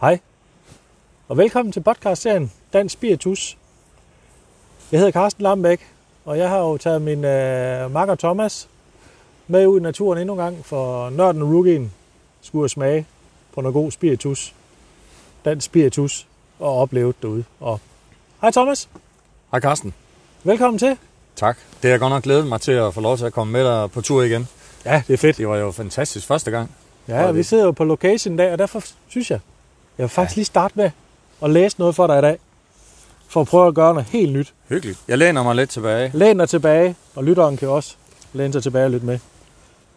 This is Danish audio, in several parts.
Hej, og velkommen til podcastserien Dansk Spiritus. Jeg hedder Carsten Lambæk, og jeg har jo taget min øh, makker Thomas med ud i naturen endnu en gang, for nørden og rookien skulle smage på noget god spiritus. Dansk spiritus og opleve det derude. Og hej Thomas, Hej Carsten. velkommen til. Tak. Det har jeg godt nok glædet mig til at få lov til at komme med dig på tur igen. Ja, det er fedt. Det var jo fantastisk første gang. Ja, vi sidder jo på location i dag, og derfor synes jeg, jeg vil faktisk lige starte med at læse noget for dig i dag. For at prøve at gøre noget helt nyt. Hyggeligt. Jeg læner mig lidt tilbage. Læn dig tilbage, og lytteren kan også læne sig tilbage og lytte med.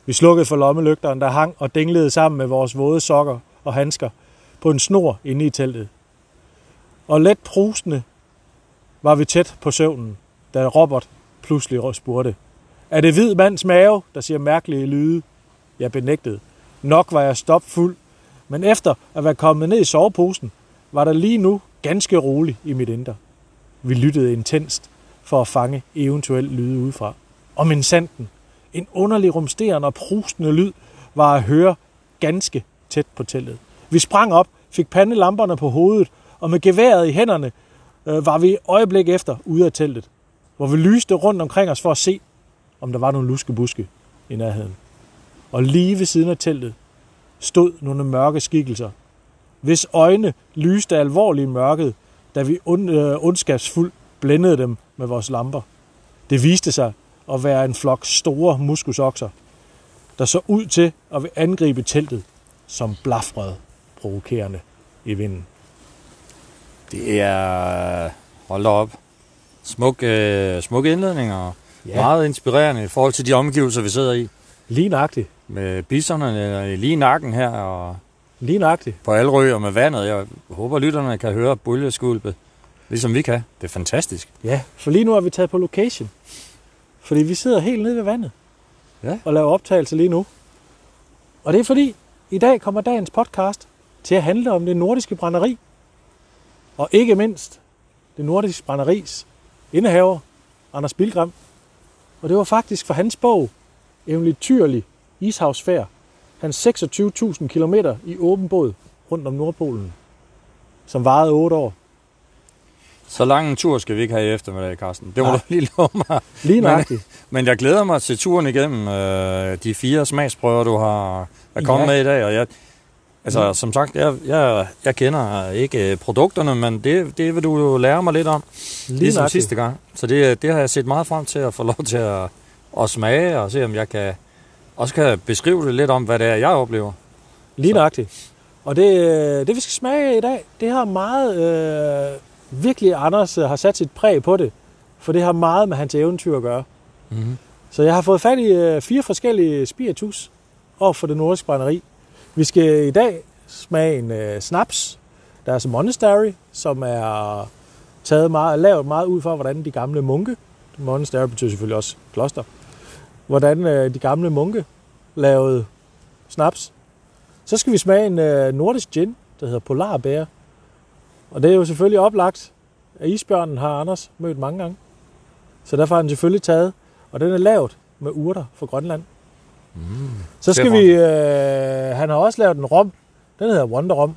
Vi slukkede for lommelygteren, der hang og dinglede sammen med vores våde sokker og handsker på en snor inde i teltet. Og let prusende var vi tæt på søvnen, da Robert pludselig spurgte. Er det hvid mands mave, der siger mærkelige lyde? Jeg benægtede. Nok var jeg stopfuld, men efter at være kommet ned i soveposen, var der lige nu ganske roligt i mit indre. Vi lyttede intenst for at fange eventuel lyde udefra. Og min sanden, en underlig rumsterende og prustende lyd, var at høre ganske tæt på teltet. Vi sprang op, fik pandelamperne på hovedet, og med geværet i hænderne øh, var vi øjeblik efter ude af teltet, hvor vi lyste rundt omkring os for at se, om der var nogle luskebuske i nærheden. Og lige ved siden af teltet stod nogle mørke skikkelser, hvis øjne lyste alvorligt i mørket, da vi ond, øh, ondskabsfuldt blændede dem med vores lamper. Det viste sig at være en flok store muskusokser, der så ud til at vil angribe teltet som blafrede provokerende i vinden. Det er... Hold da op. Smuk, øh, smuk indledning og Ja. meget inspirerende i forhold til de omgivelser, vi sidder i. Lige nøjagtigt. Med bisonerne lige i nakken her og Lige nøjagtigt. på Alrø og med vandet. Jeg håber, lytterne kan høre bølgeskulpet, ligesom vi kan. Det er fantastisk. Ja, for lige nu er vi taget på location. Fordi vi sidder helt nede ved vandet. Ja. Og laver optagelser lige nu. Og det er fordi, i dag kommer dagens podcast til at handle om det nordiske brænderi. Og ikke mindst det nordiske brænderis indehaver, Anders Bilgram. Og det var faktisk for hans bog, Eventyrlig Ishavsfærd, hans 26.000 km i åben båd rundt om Nordpolen, som varede 8 år. Så lang en tur skal vi ikke have i eftermiddag, Carsten. Det må Nej. du lige love mig. Lige Men- nøjagtigt. Men jeg glæder mig til turen igennem øh, de fire smagsprøver, du har er kommet Ja. med i dag. Og jeg, altså, Mm. som sagt, jeg, jeg, jeg kender ikke øh, produkterne, men det, det vil du jo lære mig lidt om, Lige ligesom nøjagtigt. sidste gang. Så det, det har jeg set meget frem til at få lov til at, at smage, og se om jeg kan også kan beskrive det lidt om, hvad det er, jeg oplever. Lige nøjagtigt. Og det, øh, det, vi skal smage i dag, det har meget... Øh, virkelig, Anders øh, har sat sit præg på det. For det har meget med hans eventyr at gøre. Mm-hmm. Så jeg har fået fat i øh, fire forskellige spiritus over for det nordiske brænderi. Vi skal i dag smage en øh, snaps, der er som monastery, som er taget meget, lavet meget ud for, hvordan de gamle munke, monastery betyder selvfølgelig også kloster, hvordan øh, de gamle munke lavede snaps. Så skal vi smage en øh, nordisk gin, der hedder Polarbær. Og det er jo selvfølgelig oplagt, at isbjørnen har Anders mødt mange gange. Så derfor har han selvfølgelig taget, og den er lavet med urter fra Grønland. Mm. Så skal vi, øh, han har også lavet en rom, den hedder Wonder Rom.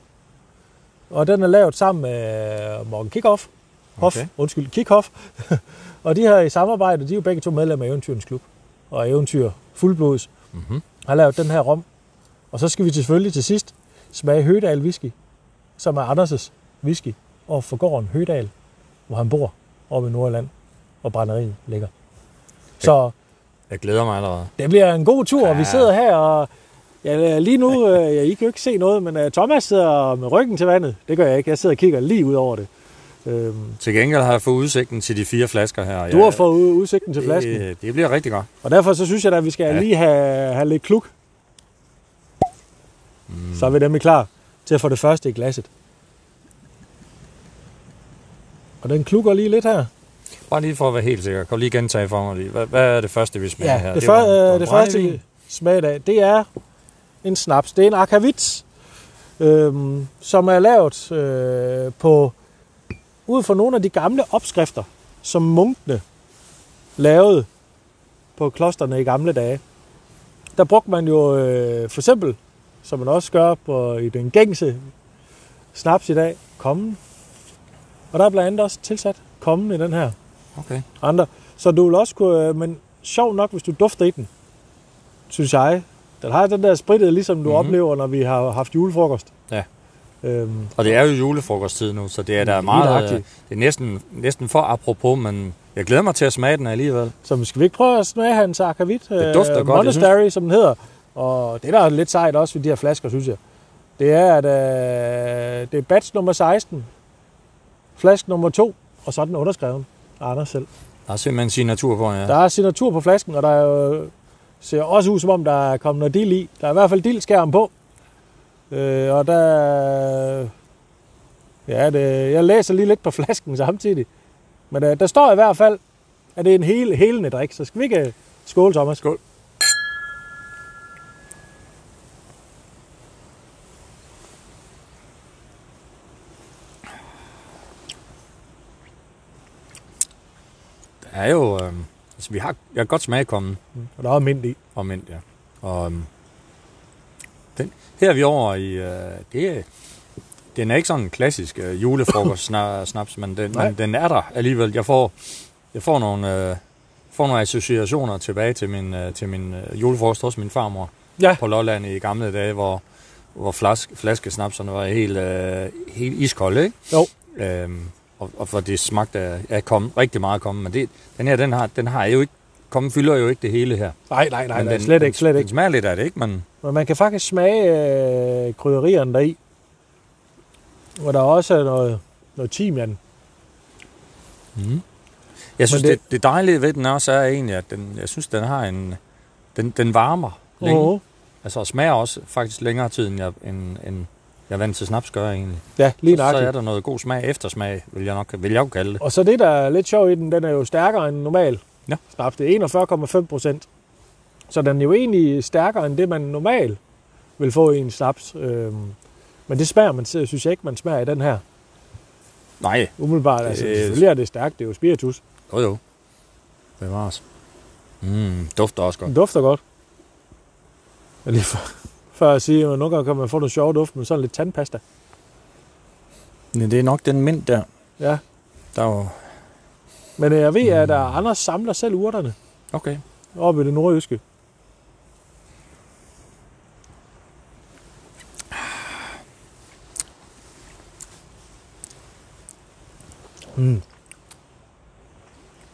Og den er lavet sammen med Morgan Kickoff. Hoff, Okay. Undskyld, Kickhoff. og de her i samarbejde, de er jo begge to medlemmer af Eventyrens Klub. Og Eventyr fuldblods Mm-hmm. har lavet den her rom. Og så skal vi selvfølgelig til sidst smage Hødal whisky, som er Anders' whisky, og for gården Hødal, hvor han bor oppe i Nordjylland, hvor brænderiet ligger. Så Jeg glæder mig allerede. det bliver en god tur, og vi Ja. sidder her, og ja, lige nu, øh, ja, I kan jo ikke se noget, men øh, Thomas sidder med ryggen til vandet. Det gør jeg ikke, jeg sidder og kigger lige ud over det. Øhm, Til gengæld har jeg fået udsigten til de fire flasker her. du har fået ud- udsigten til flasken, Det, det bliver rigtig godt. og derfor så synes jeg da, at vi skal Ja. lige have, have lidt kluk. Mm. Så er vi nemlig klar til at få det første i glasset. Og den klukker lige lidt her. Bare lige for at være helt sikker. Kan du lige gentage for mig lige. Hvad, hvad er det første, vi smager Ja, her? det, var- for, var øh, det første vi smager af, det er en snaps. Det er en akavits, øhm, som er lavet øh, på ud fra nogle af de gamle opskrifter, som munkene lavede på klosterne i gamle dage. Der brugte man jo øh, for eksempel, som man også gør på, i den gængse snaps i dag, kommen. Og der er blandt andet også tilsat kommen i den her. Okay. Andre. Så du vil også kunne, øh, men sjov nok, hvis du dufter i den, synes jeg. Den har den der sprittede, ligesom du Mhm. mm-hmm. oplever, når vi har haft julefrokost. Ja. Øhm, Og det er jo julefrokosttid nu, så det er der Lige meget... øh, Det er næsten, næsten for apropos, men jeg glæder mig til at smage den alligevel. så skal vi ikke prøve at smage hans akavit? Det dufter øh, godt, Monastery, som den hedder. Og det, der er lidt sejt også ved de her flasker, synes jeg, det er, at øh, det er batch nummer 16, flaske nummer 2, og så er den underskreven af Anders selv. Der er simpelthen signatur på, ja. Der er signatur på flasken, og der er jo, ser også ud, som om der er kommet noget dild i. Der er i hvert fald dildskærm på. Øh, og der... Ja, det, jeg læser lige lidt på flasken samtidig. Men der, der står i hvert fald, at det er en hel, helende drik. Så skal vi ikke øh, skåle, Thomas? Skål. Der er jo... Øh, altså, vi har, jeg kan godt smage kommen Og der er mint i. og mint, ja. Og øhm, den, her er vi over i... Øh, det er, den er ikke sådan en klassisk øh, julefrokost sna- snaps, men den, Nej. men den er der alligevel. Jeg får, jeg får nogle, øh, får nogle associationer tilbage til min, øh, til min øh, julefrokost hos min farmor Ja, på Lolland i gamle dage, hvor, hvor flask, flaskesnapserne var helt, øh, helt iskolde, ikke? Jo. Øhm, og, og for det smagte af, af kommen, rigtig meget kommen. Men det, den her, den har, den har jo ikke, kommen fylder jo ikke det hele her. nej, nej, nej, Men nej den, slet den, ikke, slet Den ikke. smager lidt af det, ikke? Men Men man kan faktisk smage øh, krydderierne deri. Og der er også noget, noget timian. mm. jeg synes, Men det, det- dejlige ved den også er egentlig, at den, jeg synes, den har en... Den, den varmer længe. Uh-huh. Altså, og smager også faktisk længere tid, end jeg, end, end jeg er vant til snaps gør egentlig. Ja, lige så, så nøjagtigt. er der noget god smag, eftersmag, vil jeg nok vil jeg jo kalde det. Og så det, der er lidt sjovt i den, den er jo stærkere end normal Ja. snaps. Det er 41,5 procent. Så den er jo egentlig stærkere end det, man normalt vil få i en snaps. Øhm, men det smager man, synes jeg ikke, man smager i den her. Nej, Umiddelbart, altså Øh, selvfølgelig er det stærkt, det er jo spiritus. jo jo. Bevares. Mm, dufter også godt. Den dufter godt. Jeg lige for, før at sige, at nogle gange kan man få noget sjov duft med sådan lidt tandpasta. Ja, det er nok den mint der. Ja, Der er jo... men øh, jeg ved, at der Anders samler selv urterne Okay. oppe i det nordjyske. Mm.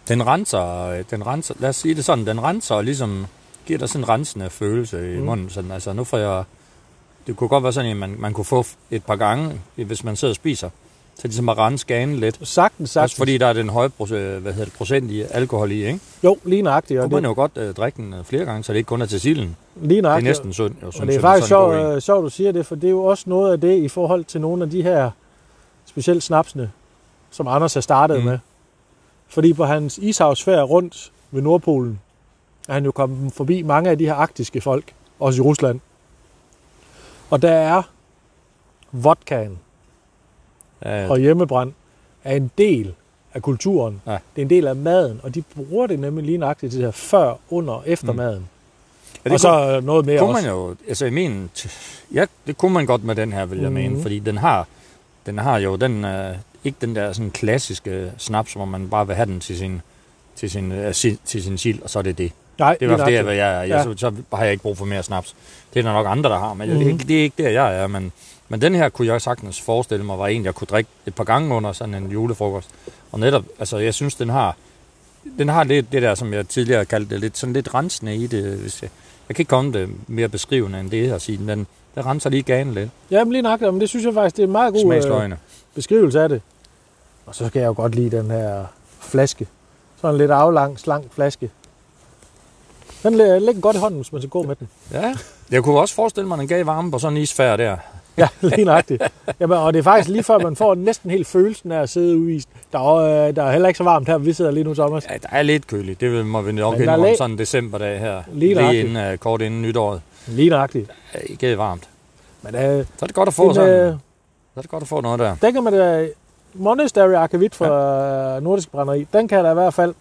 Den renser, den renser, lad os sige det sådan, den renser og ligesom giver dig sådan en rensende følelse i Mm. munden. Sådan, altså nu får jeg, det kunne godt være sådan, at man, man kunne få et par gange, hvis man sidder og spiser, så ligesom at rense ganen lidt. Sagtens, Sagtens. Også fordi der er den høje procent, hvad hedder det, procent i alkohol i, ikke? Jo, lige nøjagtigt. Og man det, jo godt øh, drikke den øh, flere gange, så det ikke kun er til silden. lige Det er nøjagtigt. næsten synd, jo, Og det er faktisk sjovt, øh, sjovt, du siger det, for det er jo også noget af det i forhold til nogle af de her specielt snapsene, som Anders har startet Mm. mm. med. Fordi på hans ishavsfærd rundt ved Nordpolen, er han jo kommet forbi mange af de her arktiske folk, også i Rusland. Og der er vodkaen Ja, og hjemmebrand er en del af kulturen. Ja. Det er en del af maden, og de bruger det nemlig lige nøjagtigt til det her før, under og efter Mm. maden. ja, og det så noget mere kunne også. man jo, altså i min, ja, det kunne man godt med den her, vil jeg Mhm. mene, fordi den har, den har jo den, øh, ikke den der sådan klassiske snaps, hvor man bare vil have den til sin, til sin, øh, si, til sin sild, og så er det det. Nej, Det er det, jeg, jeg, jeg, Ja. så, så har jeg ikke brug for mere snaps. Det er der nok andre, der har, men mm. det, er Mhm. ikke, det er ikke der, jeg er. Men, men den her kunne jeg sagtens forestille mig, var en, jeg kunne drikke et par gange under sådan en julefrokost. Og netop, altså jeg synes, den har, den har lidt det der, som jeg tidligere kaldte det, lidt, sådan lidt rensende i det. Hvis jeg, jeg kan ikke komme det mere beskrivende end det her sige, men den renser lige ganen lidt. Jamen lige nok, men det synes jeg faktisk, det er meget god øh, Smagsløgene. Beskrivelse af det. Og så kan jeg jo godt lide den her flaske. Sådan en lidt aflang, slank flaske. Den ligger godt i hånden, hvis man skal gå med den. Ja, jeg kunne også forestille mig, at den gav varme på sådan en isfærd der. Ja, lige nøjagtigt. Jamen, og det er faktisk lige før, man får næsten helt følelsen af at sidde ude i. Der er, øh, der er heller ikke så varmt her, vi sidder lige nu, Thomas. Ja, der er lidt køligt. Det må vi nok indrømme læ- sådan en decemberdag her. Lige lige inden, uh, kort inden nytåret. Lige nøjagtigt. Ja, Ikke varmt. Men øh, Så er det godt at få en, sådan. øh, Så er det godt at få noget der. den kan man da... Monastery Akavit fra ja. Nordisk Brænderi, den kan jeg da i hvert fald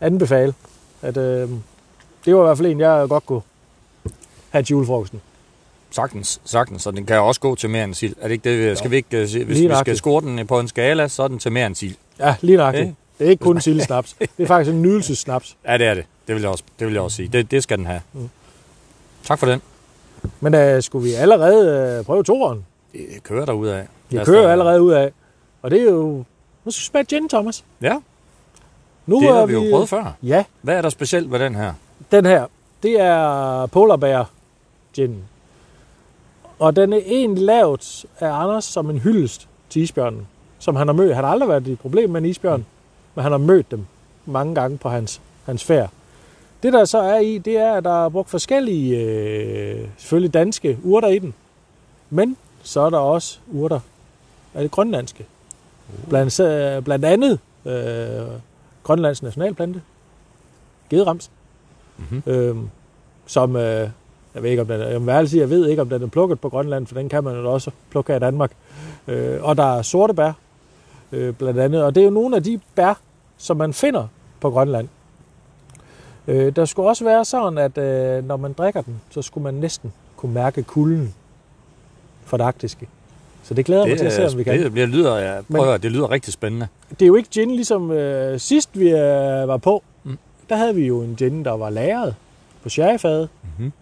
anbefale. At, øh, det var i hvert fald en, jeg godt kunne have til julefrokosten. Sagtens, sagtens. Og den kan også gå til mere end sild. Er det ikke det? Skal vi ikke, øh, hvis Lige vi nøjagtigt. skal score den på en skala, så er den til mere end sild. Ja, lige nøjagtigt. Det er ikke kun sildesnaps. Det er faktisk en nydelsesnaps. Ja, det er det. Det vil jeg også, det vil jeg også sige. Det, det skal den have. Mm. Tak for den. Men uh, skulle vi allerede prøve toeren? Det kører der ud af. Vi kører allerede ud af. Og det er jo... Nu skal vi smage gin, Thomas. Ja, Nu det har vi jo prøvet før. Ja, Hvad er der specielt ved den her? den her, det er polarbear gin. Og den er egentlig lavet af Anders som en hyldest til isbjørnen, som han har mødt. Han har aldrig været i problem med en isbjørn, men han har mødt dem mange gange på hans, hans færd. Det der så er i, det er, at der er brugt forskellige, øh, selvfølgelig danske urter i den. Men så er der også urter af det grønlandske. Blandt, øh, blandt andet øh, Grønlands nationalplante, gederams, Mhm. øhm, som, øh, jeg ved ikke om den er, jeg, ærligt sige, jeg ved ikke om den er plukket på Grønland, for den kan man jo også plukke her i Danmark. Øh, og der er sorte bær, øh, blandt andet, og det er jo nogle af de bær, som man finder på Grønland. Øh, der skulle også være sådan, at øh, når man drikker den, så skulle man næsten kunne mærke kulden for det arktiske. Så det glæder jeg mig til at se, om vi kan. det, det, lyder, ja, prøv at, det lyder rigtig spændende. Det er jo ikke gin, ligesom øh, sidst vi øh, var på. Mm. Der havde vi jo en gin, der var lagret på sherryfadet. Mhm.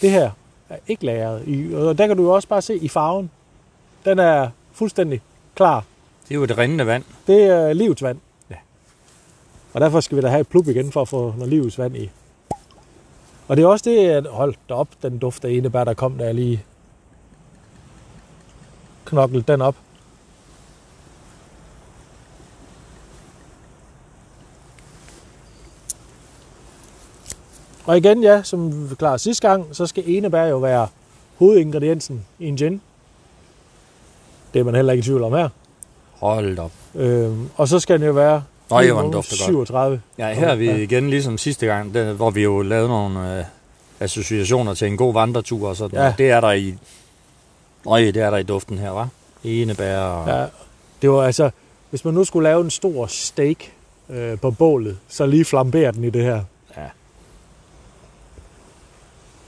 Det her er ikke lagret. I, og der kan du jo også bare se i farven. Den er fuldstændig klar. Det er jo et rindende vand. Det er livets vand. Ja. Og derfor skal vi da have et plub igen for at få noget livets vand i. Og det er også det, at hold da op, den duft af enebær, der kom, jeg lige knoklede den op. Og igen, ja, som vi forklarede sidste gang, så skal enebær jo være hovedingrediensen i en gin. Det er man heller ikke i tvivl om her. Hold op. Øhm, og så skal den jo være Nå, det var den dufter godt. 37. Ja, her er vi Ja. igen ligesom sidste gang, der, hvor vi jo lavede nogle øh, associationer til en god vandretur og sådan Ja. noget. Det er der i... Øj, det er der i duften her, var. Enebær og... Ja, det var altså, hvis man nu skulle lave en stor steak øh, på bålet, så lige flambere den i det her.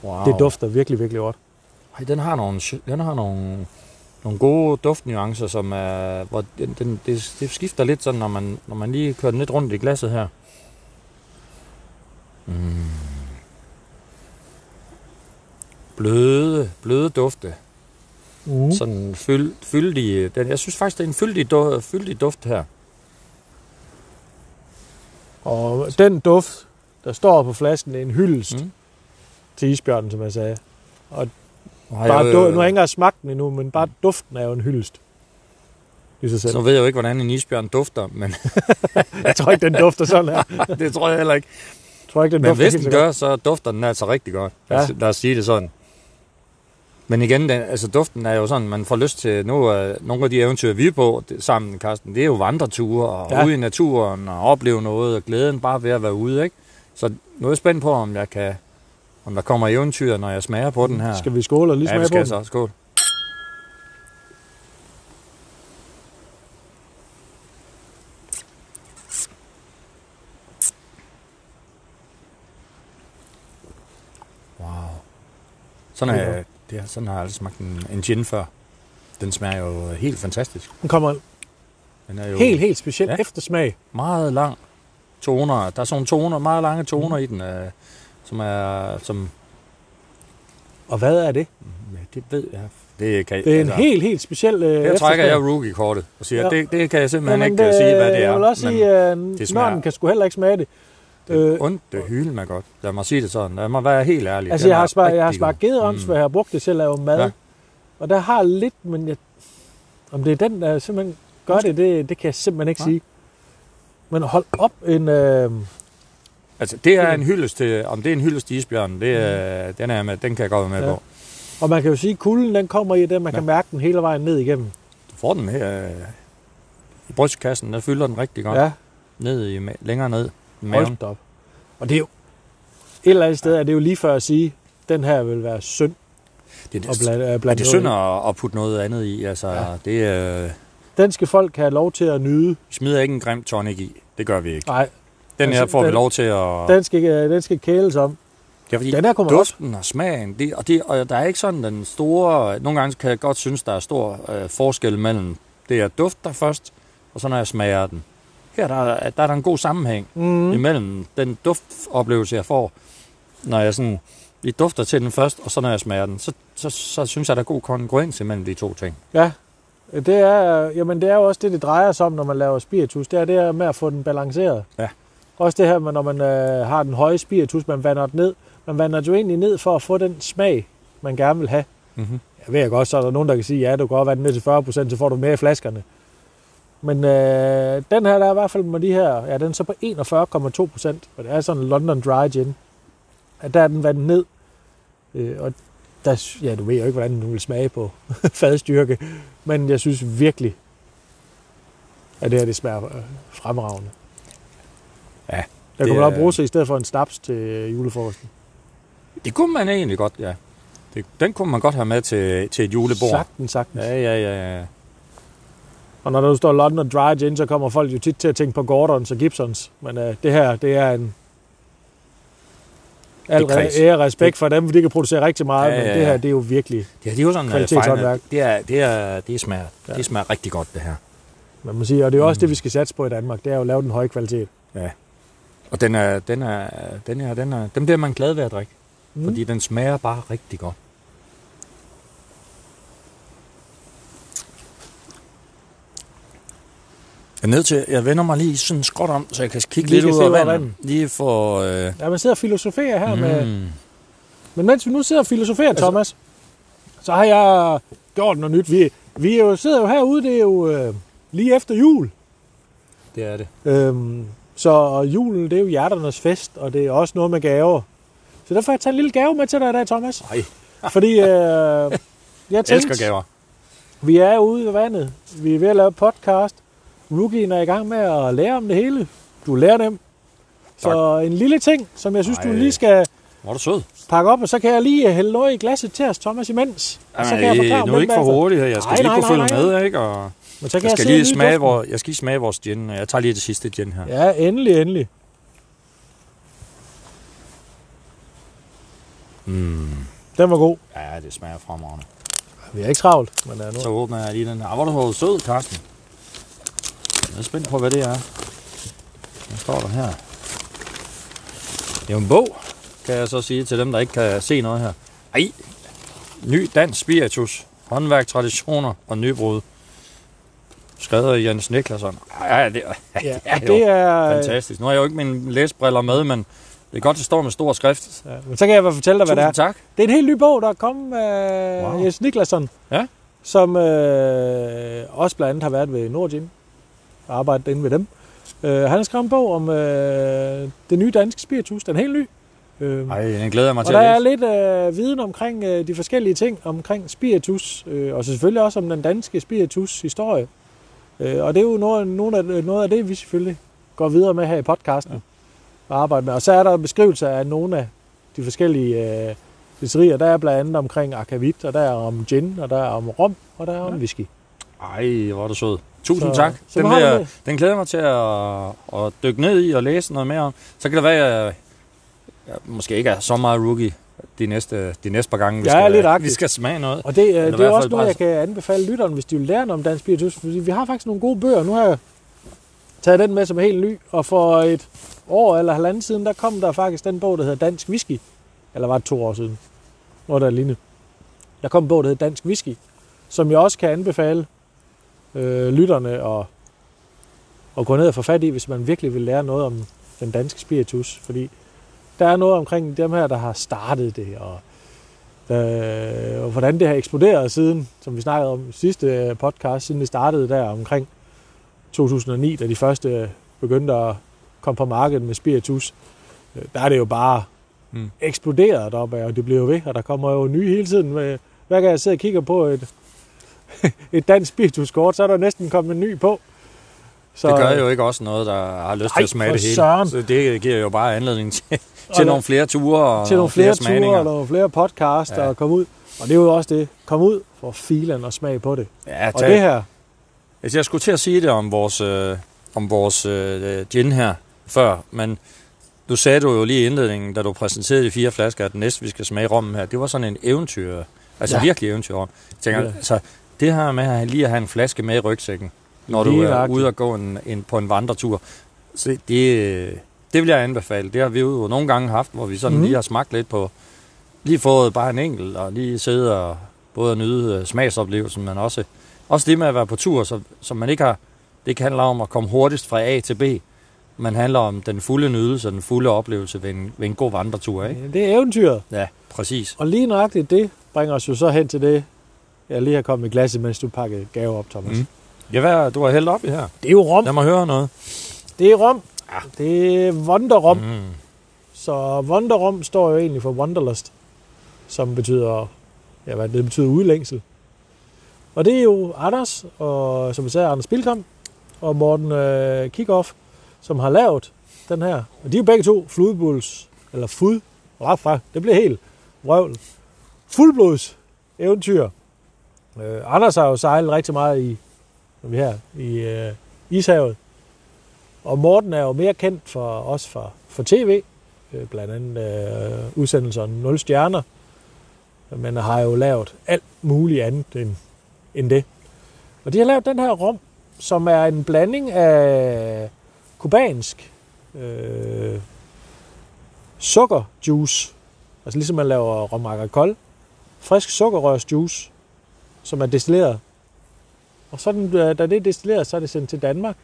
Wow. Det dufter virkelig, virkelig godt. Ej, den har nogle, den har nogle, nogle gode duftnuancer, som er, hvor den, den, det, det skifter lidt sådan, når man, når man lige kører den lidt rundt i glasset her. Mm. Bløde, bløde dufte. Mm. Sådan fyld, fyldig. Den, jeg synes faktisk, det er en fyldig, du, fyldig duft her. Og den duft, der står på flasken, er en hyldest Mm. mm. til isbjørnen, som jeg sagde. Nu har Bare jeg, du, nu har jeg ikke engang smagt den endnu, men bare duften er jo en hyldest. I sig selv. så ved jeg jo ikke, hvordan en isbjørn dufter, men Jeg tror ikke, den dufter sådan her. det tror jeg heller ikke. Jeg tror ikke, den Men hvis den gør, så dufter den altså rigtig godt. Ja. lad os sige det sådan. Men igen, den, altså duften er jo sådan, man får lyst til, nu uh, nogle af de eventyr, vi er på det, sammen, Carsten, det er jo vandreture og ja. Ude i naturen og opleve noget, og glæden bare ved at være ude, ikke? Så nu er jeg spændt på, om jeg kan, om der kommer eventyr, når jeg smager på den her. Skal vi skåle og lige ja, vi smage på skal den? så. Skål. Wow. Sådan, er, det er, sådan har jeg aldrig smagt en, en gin før. Den smager jo helt fantastisk. Den kommer Den er jo helt, helt specielt Ja. eftersmag. meget lang toner. Der er sådan toner, meget lange toner i den, øh, som er, som, Og hvad er det? ja, det ved jeg. Det, kan, Det er en helt, helt speciel øh, Her trækker jeg rookie-kortet og siger, Ja. det, det kan jeg simpelthen Jamen, ikke det, sige, hvad det er. Jeg vil også men sige, det øh, smager- kan sgu heller ikke smage det. Det er øh, ondt, det hylde mig godt. Lad mig sige det sådan. Lad mig være helt ærlig. Altså, Den jeg har, smagt, jeg har smagt gederams, for jeg har brugt det til at lave mad. Ja. Og der har lidt, men jeg, om det er den, der simpelthen gør det, det, det kan jeg simpelthen ikke Nej. sige. Men hold op en... Øh, Altså, det er en hyldest til, om det er en hyldest til isbjørnen, det er, den, er med, den kan jeg godt være med Ja. på. og man kan jo sige, at kulden den kommer i det, man Ja. kan mærke den hele vejen ned igennem. Du får den her øh, i brystkassen, der fylder den rigtig godt. Ja, Ned i, længere ned maven. hold op. Og det er jo... Et eller andet sted er det jo lige før at sige, den her vil være synd Det, er det, blande, at er det synd at, at putte noget andet i. Altså, ja. Det øh, Den skal folk have lov til at nyde. vi smider ikke en grim tonic i. Det gør vi ikke. Nej, Den her Altså, får vi den- lov til at... den skal, den skal kæles om. Ja, fordi Den her kommer også. duften og smagen, det, og, det, og der er ikke sådan den store... Nogle gange kan jeg godt synes, der er stor øh, forskel mellem det, jeg dufter først, og så når jeg smager den. Her der, er- der er der en god sammenhæng Mm. imellem den duftoplevelse, jeg får, når jeg sådan lige dufter til den først, og så når jeg smager den. Så, så, så synes jeg, der er god kongruens imellem de to ting. Ja, det er, jamen det er jo også det, det drejer sig om, når man laver spiritus. Det er det her med at få den balanceret. Ja. Også det her med, når man øh, har den høje spiritus, man vander den ned. Man vander jo egentlig ned for at få den smag, man gerne vil have. Mm-hmm. Jeg ved godt, så er der nogen, der kan sige, ja, du kan godt vande ned til 40% så får du mere i flaskerne. Men øh, den her, der er i hvert fald med de her, ja, den er så på 41,2 procent, og det er sådan en London Dry Gin. At der er den vandet ned, øh, og der, ja, du ved jo ikke, hvordan den vil smage på fadstyrke, men jeg synes virkelig, at det her, det smager øh, fremragende. Ja, Der kunne man også bruge sig i stedet for en snaps til julefrokosten. Det kunne man egentlig godt, ja. Det, den kunne man godt have med til, til et julebord. Sagtens, sagtens. Ja, ja, ja, ja. Og når der står London Dry Gin, så kommer folk jo tit til at tænke på Gordons og Gibsons. Men øh, det her, det er en... Al Det ære og respekt for dem, for de kan producere rigtig meget, Ja, men ja, det ja. her, det er jo virkelig... Ja, det er jo sådan uh, Kvalitetshåndværk. Det er, det er, det smager, Ja. ja. det smager rigtig godt, det her. Man må sige, og det er jo også Mm. det, vi skal satse på i Danmark, det er jo at lave den høje kvalitet. Og den er, den er, den er, den er, dem bliver man glad ved at drikke, mm. fordi den smager bare rigtig godt. Jeg er nødt til, jeg vender mig lige sådan skråt om, så jeg kan kigge Lige lidt ud af vandet. vandet. Lige for... Øh, Ja, man sidder og filosoferer her mm. med... Men mens vi nu sidder og filosoferer, Altså- Thomas, så har jeg gjort noget nyt. Vi, vi er jo, sidder jo herude, det er jo øh, lige efter jul. det er det. Øhm, så julen, det er jo hjerternes fest, og det er også noget med gaver. Så derfor har jeg taget en lille gave med til dig i dag, Thomas. Ej, Fordi øh, jeg jeg tænkte, elsker gaver. vi er ude ved vandet. Vi er ved at lave podcast. Rookien er i gang med at lære om det hele. Du lærer dem. Så en lille ting, som jeg synes, du Ej. lige skal Hvor er du sød. pakke op, og så kan jeg lige hælde noget i glasset til os, Thomas, imens. Og så kan jeg forklare nu er ikke for bagefter. hurtigt her. Jeg skal Nej, lige nej, kunne nej, følge nej. med, ikke? Og Men så kan jeg skal sidde lige smage, duften. hvor, jeg skal lige smage vores gin. Jeg tager lige det sidste gin her. Ja, endelig, endelig. Mm. Den var god. Ja, det smager fremragende. Vi er ikke travlt, men uh, nu. Så åbner jeg lige den her. Ah, Hvor er du sød, Carsten. Jeg er spændt på, hvad det er. Hvad står der her? Det er jo en bog, kan jeg så sige til dem, der ikke kan se noget her. Ej, ny dansk spiritus. Håndværk, traditioner og nybrud. Skrevet af Jens Niklasson. Ja, det, Ja, det er jo det er, fantastisk. Nu har jeg jo ikke mine læsbriller med, men det er godt, det står med stor skrift. Ja, men så kan jeg fald fortælle dig, hvad det er. Tusind tak. Det er en helt ny bog, der er kommet af wow. Wow. Jens Niklasson. Ja. Som øh, også blandt andet har været ved Nordgym og arbejdet inde ved dem. Øh, han har skrevet en bog om øh, det nye danske spiritus. Den er helt ny. Øh, Ej, den glæder jeg mig og til der at er lidt øh, viden omkring øh, de forskellige ting omkring spiritus, øh, og så selvfølgelig også om den danske spiritus historie. Øh, og det er jo noget, noget, af, noget af det, vi selvfølgelig går videre med her i podcasten ja. og arbejder med. Og så er der beskrivelser af nogle af de forskellige øh, destillerier. Der er blandt andet omkring akavit, og der er om gin, og der er om rom, og der er om whisky. Ej, hvor er du sød. Tusind Så- tak. så den, vil jeg, det. den glæder mig til at, at dykke ned i og læse noget mere om. Så kan det være, at jeg, jeg måske ikke er så meget rookie de næste, de næste par gange, vi, Jeg er skal, lidt vi skal smage noget. Og det, øh, i det er også noget, jeg kan anbefale lytteren, hvis de vil lære noget om dansk spiritus. Fordi vi har faktisk nogle gode bøger. Nu har jeg taget den med som er helt ny. Og for et år eller halvandet siden, der kom der faktisk den bog, der hedder Dansk Whisky. Eller var det to år siden? Noget der lignende. Der kom en bog, der hedder Dansk Whisky. Som jeg også kan anbefale øh, lytterne at, at gå ned og få fat i, hvis man virkelig vil lære noget om den danske spiritus. Fordi der er noget omkring dem her, der har startet det, og øh, og hvordan det har eksploderet siden, som vi snakkede om i sidste øh, podcast, siden det startede der omkring 2009, da de første øh, begyndte at komme på markedet med spiritus. Øh, Der er det jo bare Mm. eksploderet deroppe, af, og det bliver jo ved, og der kommer jo nye hele tiden. Med, hver gang jeg sidder og kigger på et, et dansk spirituskort, så er der næsten kommet en ny på. Så, Det gør jo ikke også noget, der har lyst til at smage det hele. søren. Så det giver jo bare anledning til, til der- nogle flere ture og til nogle flere, smagninger. ture og nogle flere podcasts, Ja. og komme ud. Og det er jo også det. Kom ud for filen og smag på det. Ja, Og det her, Altså, jeg skulle til at sige det om vores, øh, om vores øh, gin her før, men du sagde du jo lige i indledningen, da du præsenterede de fire flasker, at det næste, vi skal smage rommen her, det var sådan en eventyr, altså Ja. virkelig eventyr. Jeg tænker, ja. altså, det her med at lige at have en flaske med i rygsækken, når du Lige er nøjagtigt. ude og gå en, en, på en vandretur, så det, det vil jeg anbefale. Det har vi jo nogle gange haft, hvor vi sådan mm. lige har smagt lidt på, lige fået bare en enkelt, og lige sidde og både at nyde øh, smagsoplevelsen, men også, også det med at være på tur, så, så man ikke har, det ikke handler om at komme hurtigst fra A til B, men handler om den fulde nydelse og den fulde oplevelse ved en, ved en god vandretur, ikke? Det er eventyret. Ja, præcis. Og lige nøjagtigt det bringer os jo så hen til det, jeg lige har kommet i glasset, mens du pakkede gave op, Thomas. Mm. Ja, hvad du har hældt op i her? Det er jo rom. Lad mig høre noget. Det er rom. Ja. Det er Wonderrom. Mm. Så Wonderrom står jo egentlig for Wanderlust, som betyder, ja, hvad det betyder udlængsel. Og det er jo Anders, og som vi sagde, Anders Bilkom og Morten øh, Kickoff, som har lavet den her. Og de er jo begge to fludbulls, eller fud, fra, det bliver helt vrøvl. Fuldblods eventyr. Øh, Anders har jo sejlet rigtig meget i, som vi her, i øh, Ishavet. Og Morten er jo mere kendt for os for, for tv, øh, blandt andet øh, udsendelserne 0 stjerner, men har jo lavet alt muligt andet end, end det. Og de har lavet den her rom, som er en blanding af kubansk øh, sukkerjuice, altså ligesom man laver rom agricole, frisk sukkerrørsjuice, som er destilleret. Og så den, øh, da det er destilleret, så er det sendt til Danmark,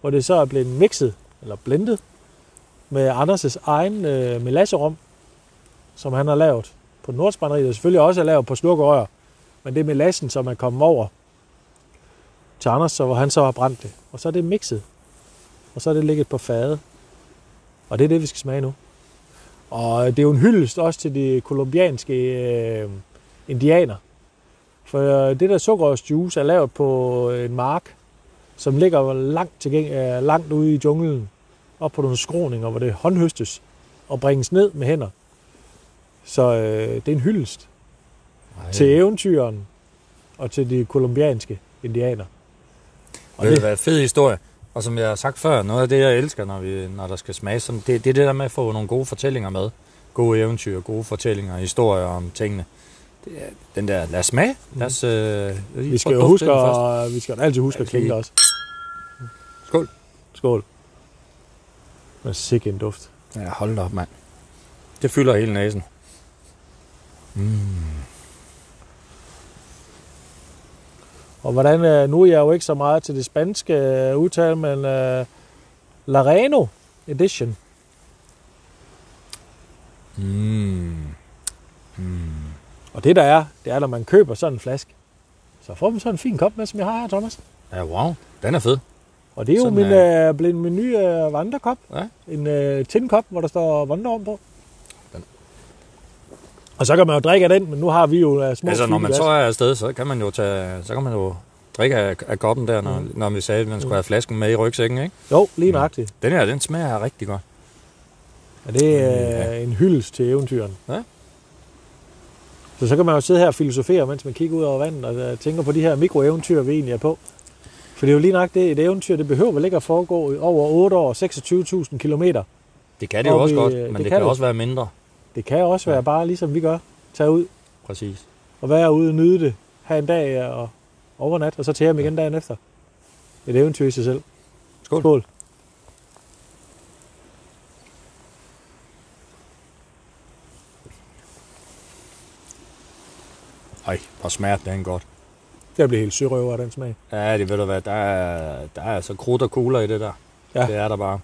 hvor det så er blevet mixet, eller blendet, med Anders' egen øh, melasserom, som han har lavet på Nordsbrænderiet, og selvfølgelig også er lavet på slukkerør, men det er melassen, som er kommet over til Anders, så hvor han så har brændt det. Og så er det mixet, og så er det ligget på fade. Og det er det, vi skal smage nu. Og øh, det er jo en hyldest også til de kolumbianske øh, indianer. For øh, det der sukkerrørsjuice er lavet på en mark, som ligger langt, tilgæng- øh, langt ude i junglen, op på nogle skråninger, hvor det håndhøstes og bringes ned med hænder. Så øh, det er en hyldest Ej. til eventyren og til de kolumbianske indianer. Og du det, hvad, fed historie. Og som jeg har sagt før, noget af det, jeg elsker, når, vi, når der skal smage sådan, det, det er det der med at få nogle gode fortællinger med. Gode eventyr, gode fortællinger, historier om tingene. Den der, lad os smage. Lad os, øh, vi skal jo huske, at, vi skal altid huske Ja, at klinke også. Skål. Skål. Men sikke en duft. Ja, hold da op, mand. Det fylder hele næsen. Mm. Og hvordan, øh, nu er jeg jo ikke så meget til det spanske øh, udtale, men uh, Lareno Edition. Mm. Mm. Og det der er, det er, når man køber sådan en flaske, så får man sådan en fin kop med, som jeg har her, Thomas. Ja, wow. Den er fed. Og det er jo Sådan min, er- øh, blevet min nye øh, vandrekop. Ja. En øh, tindkop, hvor der står Wanderom på. Den- Og så kan man jo drikke af den, men nu har vi jo øh, små altså, når man glas. så er afsted, så kan man jo tage, så kan man jo drikke af, af koppen der, når, mm. når vi sagde, at man skulle have flasken med i rygsækken, ikke? Jo, lige nøjagtigt. Den her, den smager rigtig godt. Og det er Ja. øh, en hyldest til eventyren. Ja. Så så kan man jo sidde her og filosofere, mens man kigger ud over vandet og øh, tænker på de her mikroeventyr, vi egentlig er på. For det er jo lige nok det, et eventyr, det behøver vel ikke at foregå i over 8 år, 26.000 kilometer. Det kan det jo Og også vi- godt, det men det, kan det kan det. også være mindre. Det kan også være Ja. bare ligesom vi gør. Tage ud Præcis. og være ude og nyde det. Have en dag og overnat, og så til hjem igen dagen efter. Et eventyr i sig selv. Skål. Skål. Ej, hvor smager den godt. Jeg bliver helt sørøver af den smag. Ja, det ved du hvad, der er, der er altså krudt og kugler i det der. Ja. Det er der bare.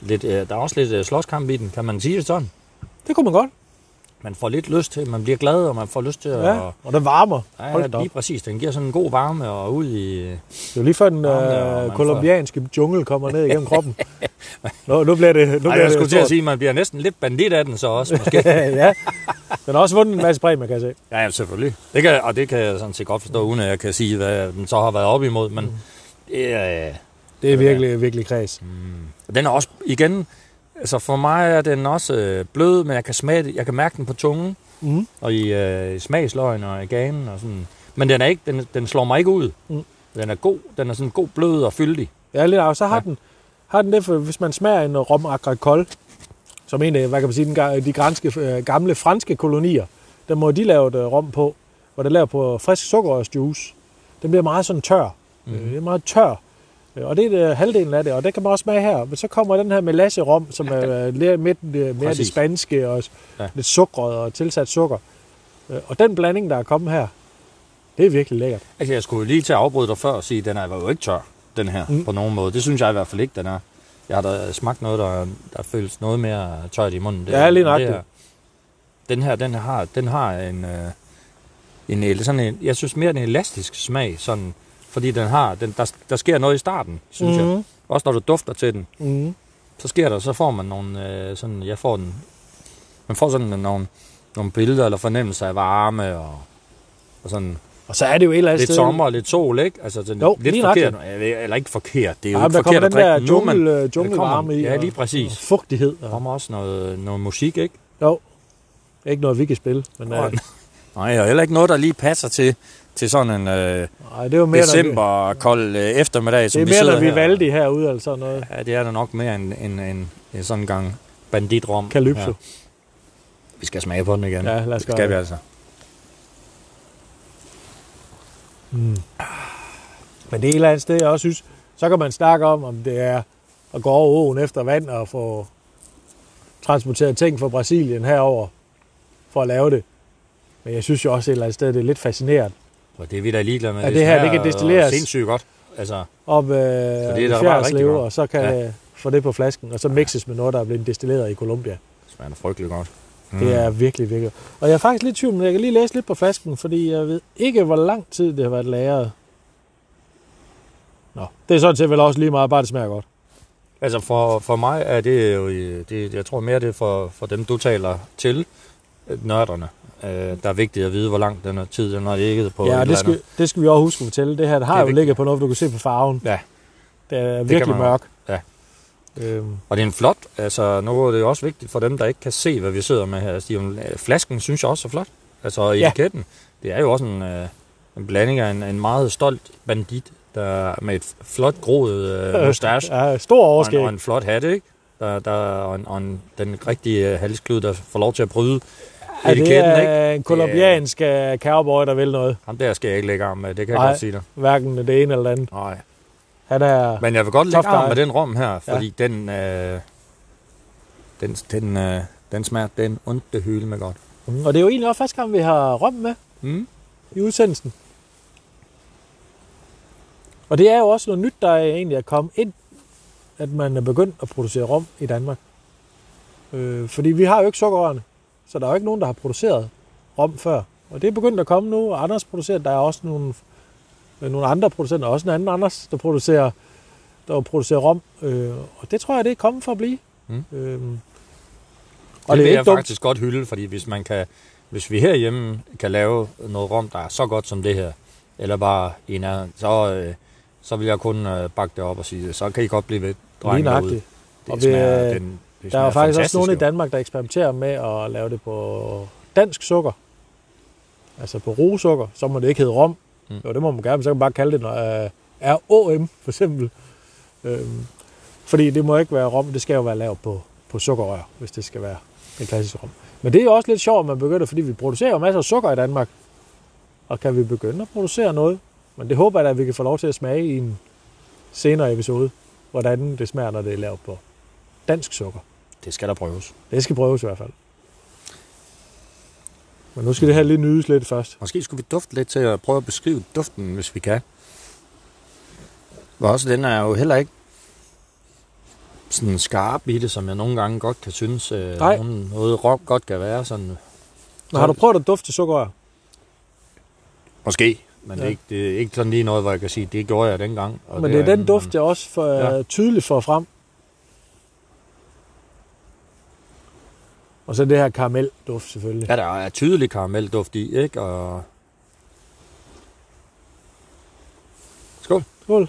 Lidt, øh, der er også lidt øh, slåskamp i den, kan man sige det sådan. Det kunne man godt. Man får lidt lyst til, man bliver glad, og man får lyst til at... Ja, og den varmer. Ja, Hold op. lige præcis. Den giver sådan en god varme og ud i... Det er lige før den øh, kolumbianske jungle kommer ned igennem kroppen. Nu, nu bliver det nu Ej, bliver jeg det skulle til at sige, at man bliver næsten lidt bandit af den så også, måske. ja, den har også vundet en masse præmier, kan jeg se. ja, ja, selvfølgelig. Det kan, og det kan jeg sådan set godt forstå, uden at jeg kan sige, hvad den så har været op imod, men det er... Det er virkelig, virkelig kreds. Mm. Den er også, igen, altså for mig er den også øh, blød, men jeg kan smage det, jeg kan mærke den på tungen, Mm. og i øh, smagsløgn og i ganen og sådan. Men den er ikke, den, den slår mig ikke ud. Mm. Den er god, den er sådan god, blød og fyldig. Ja, lidt af. Så har Ja. den Har den det, for hvis man smager en rom agricole, som en af, hvad kan man sige, den, de granske, øh, gamle franske kolonier, der må de lave et øh, rom på, hvor det er lavet på frisk sukkerrørsjuice. Den bliver meget sådan tør. Mm. Det er meget tør. Øh, Og det er det, halvdelen af det, og det kan man også smage her. Men så kommer den her melasse-rom, som er øh, lidt midt, øh, mere det Præcis. spanske og Ja. lidt sukret og tilsat sukker. Øh, Og den blanding, der er kommet her, det er virkelig lækkert. Altså, jeg skulle lige til at afbryde dig før og sige, at den er jo ikke tør, den her, mm. På nogen måde. Det synes jeg i hvert fald ikke, den er. Jeg har da smagt noget, der, der føles noget mere tørt i munden. Det, Ja, lige det her- Den her, den har, den har en, øh, en, sådan en, jeg synes mere en elastisk smag, sådan, fordi den har, den, der, der sker noget i starten, synes mm. jeg. Også når du dufter til den, Mm. så sker der, så får man nogle, øh, sådan, jeg får den, man får sådan nogle, nogle billeder eller fornemmelser af varme og, og sådan Og så er det jo et eller andet lidt sted... sommer og lidt sol, ikke? Altså, sådan Jo, lidt forkert. Eller ikke forkert, det er jo Ja, ikke der forkert kommer at den der drikke nu, men jungle, der junglevarme kommer- i. Ja, lige præcis. Og fugtighed. Der kommer også noget, noget musik, ikke? jo, ikke noget, vi kan spille. Men, øh, Nej, og heller ikke noget, der lige passer til, til sådan en øh, nej, det er jo mere, december kold øh, eftermiddag, Når vi, som det vi er mere, sidder vi valgte herude, eller sådan noget. Ja, det er da nok mere en, en, en, en sådan en gang banditrom. Calypso. Ja. Vi skal smage på den igen. Ja, lad os det skal vi altså. Mm. Men det er et eller andet sted, jeg også synes, så kan man snakke om, om det er at gå over åen efter vand og få transporteret ting fra Brasilien herover for at lave det. Men jeg synes jo også et eller andet sted, det er lidt fascinerende. Og det er vi da ligeglade med. Ja, det her, det kan destilleres. Sindssygt godt. Altså, Op øh, der bare Fjerdslev, rigtig godt. og så kan Ja. ja. få det på flasken, og så mixes med noget, der er blevet destilleret i Colombia. det smager frygtelig godt. Mm. Det er virkelig, virkelig. Og jeg er faktisk lidt i tvivl, men jeg kan lige læse lidt på flasken, fordi jeg ved ikke, hvor lang tid det har været lagret. Nå, det er sådan set vel også lige meget, bare det smager godt. Altså for, for mig er det jo, det, jeg tror mere det er for, for dem, du taler til, nørderne. Øh, der er vigtigt at vide, hvor lang den her tid den har ligget på. ja, det skal, det skal vi også huske at fortælle. Det her det har Det er jo vigtigt. ligget på noget, du kan se på farven. Ja. Det er virkelig jo. mørk. Ja. Øhm, Og det er en flot, altså nu er det jo også vigtigt for dem, der ikke kan se, hvad vi sidder med her, Steven. Øh, Flasken synes jeg også er flot. Altså Ja. etiketten. Det er jo også en, øh, en blanding af en, en meget stolt bandit, der med et flot groet øh, mustache. Ja, stor og, en, overskæg. og en flot hat, ikke? Der, der, og, en, og en, den rigtige øh, halsklud, der får lov til at bryde Ja, det etiketten, ikke? er en kolumbiansk øh, cowboy, der vil noget. Ham der skal jeg ikke lægge arm med, det kan jeg Nej. godt sige dig. Hverken det ene eller det andet. Nej. Han er... Men jeg vil godt lægge arm med den rom her, fordi ja. den, øh, den, den, øh, den smager den onde hylde med godt. Og det er jo egentlig også første gang, vi har rom med Mm. i udsendelsen. Og det er jo også noget nyt, der egentlig er kommet ind, at man er begyndt at producere rom i Danmark. Øh, fordi vi har jo ikke sukkerrørene, så der er jo ikke nogen, der har produceret rom før. Og det er begyndt at komme nu, og Anders producerer, der er også nogle, øh, nogle andre producenter, også en anden Anders, der producerer, der producerer rom. Øh, og det tror jeg, det er kommet for at blive. Mm. Øh, Og det, det ikke jeg dumt. faktisk godt hylde, fordi hvis man kan, hvis vi herhjemme kan lave noget rom, der er så godt som det her, eller bare en af, så, øh, så vil jeg kun øh, bakke det op og sige, så kan I godt blive ved, drenge derude. Det Og vi, smager, øh, den, det Der er faktisk også nogen i jo. Danmark, der eksperimenterer med at lave det på dansk sukker. Altså på rosukker, så må det ikke hedde rom. Mm. Jo, det må man gerne, men så kan man bare kalde det uh, ROM for eksempel. Øhm, fordi det må ikke være rom, det skal jo være lavet på, på sukkerrør, hvis det skal være en klassisk rom. Men det er jo også lidt sjovt, at man begynder, fordi vi producerer masser af sukker i Danmark. Og kan vi begynde at producere noget? Men det håber jeg da, at vi kan få lov til at smage i en senere episode, hvordan det smager, når det er lavet på dansk sukker. Det skal der prøves. Det skal prøves i hvert fald. Men nu skal det her lige nydes lidt først. Måske skulle vi dufte lidt til at prøve at beskrive duften, hvis vi kan. Og også den er jo heller ikke sådan skarp i det, som jeg nogle gange godt kan synes, øh, Nej. nogen- noget rom godt kan være. Sådan, Men har du prøvet at dufte sukkerrør? måske, men ja. det, er ikke, det er ikke sådan lige noget, hvor jeg kan sige, det gjorde jeg dengang. Og Men det er den en- duft, jeg også for, ja. tydeligt får frem. Og så det her karamelduft selvfølgelig. Ja, der er tydelig karamelduft i, ikke? Og... Skål. Skål.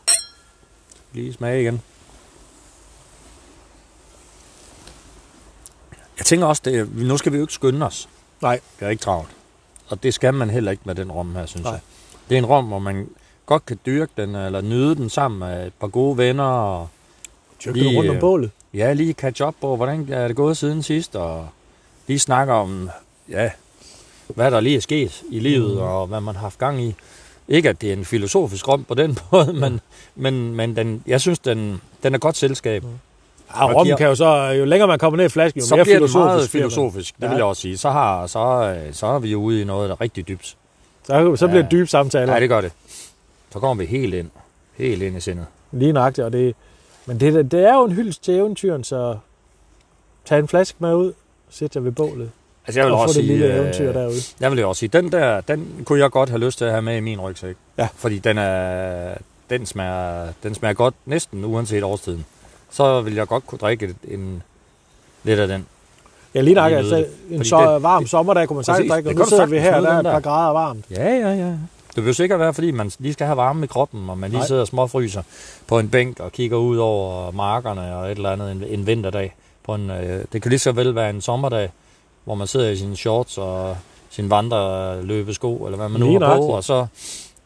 Lige smage igen. Jeg tænker også, det, nu skal vi jo ikke skynde os. Nej. Det er ikke travlt. Og det skal man heller ikke med den rom her, synes Nej. jeg. Det er en rom, hvor man godt kan dyrke den, eller nyde den sammen med et par gode venner. Og Tyrker du rundt om øh, bålet? Ja, lige catch up på, hvordan er det gået siden sidst, og lige snakke om, ja, hvad der lige er sket i livet, mm. og hvad man har haft gang i. Ikke, at det er en filosofisk rom på den måde, men, men, men den, jeg synes, den, den er godt selskab. Ja, Og rommen kan jo så, jo længere man kommer ned i flasken, jo Så mere bliver filosofisk meget bliver man. filosofisk, det Ja. vil jeg også sige. Så, har, så, så er vi jo ude i noget, der er rigtig dybt. Så, så bliver Ja. det dybe samtaler. Ja, det gør det. Så kommer vi helt ind. Helt ind i sindet. Lige nøjagtigt, og det, men det, det er jo en hyldest til eventyren, så tag en flaske med ud, sæt jer ved bålet, Altså, jeg vil og få også det sige, lille øh, eventyr derude. Jeg vil jo også sige, den der, den kunne jeg godt have lyst til at have med i min rygsæk. Ja. Fordi den, er, den, smager, den smager godt næsten uanset årstiden. Så vil jeg godt kunne drikke et, en, lidt af den. Ja, lige nok, altså, en så det- varm det- sommerdag kunne man sagtens drikke, og nu sidder vi her, der er et par grader varmt. Ja, ja, ja. Det vil jo sikkert være, fordi man lige skal have varme i kroppen, og man lige Nej. sidder og småfryser på en bænk og kigger ud over markerne og et eller andet en, en vinterdag. På en, øh, det kan lige så vel være en sommerdag, hvor man sidder i sine shorts og sin vandreløbesko, eller hvad man nu Lige har på, og så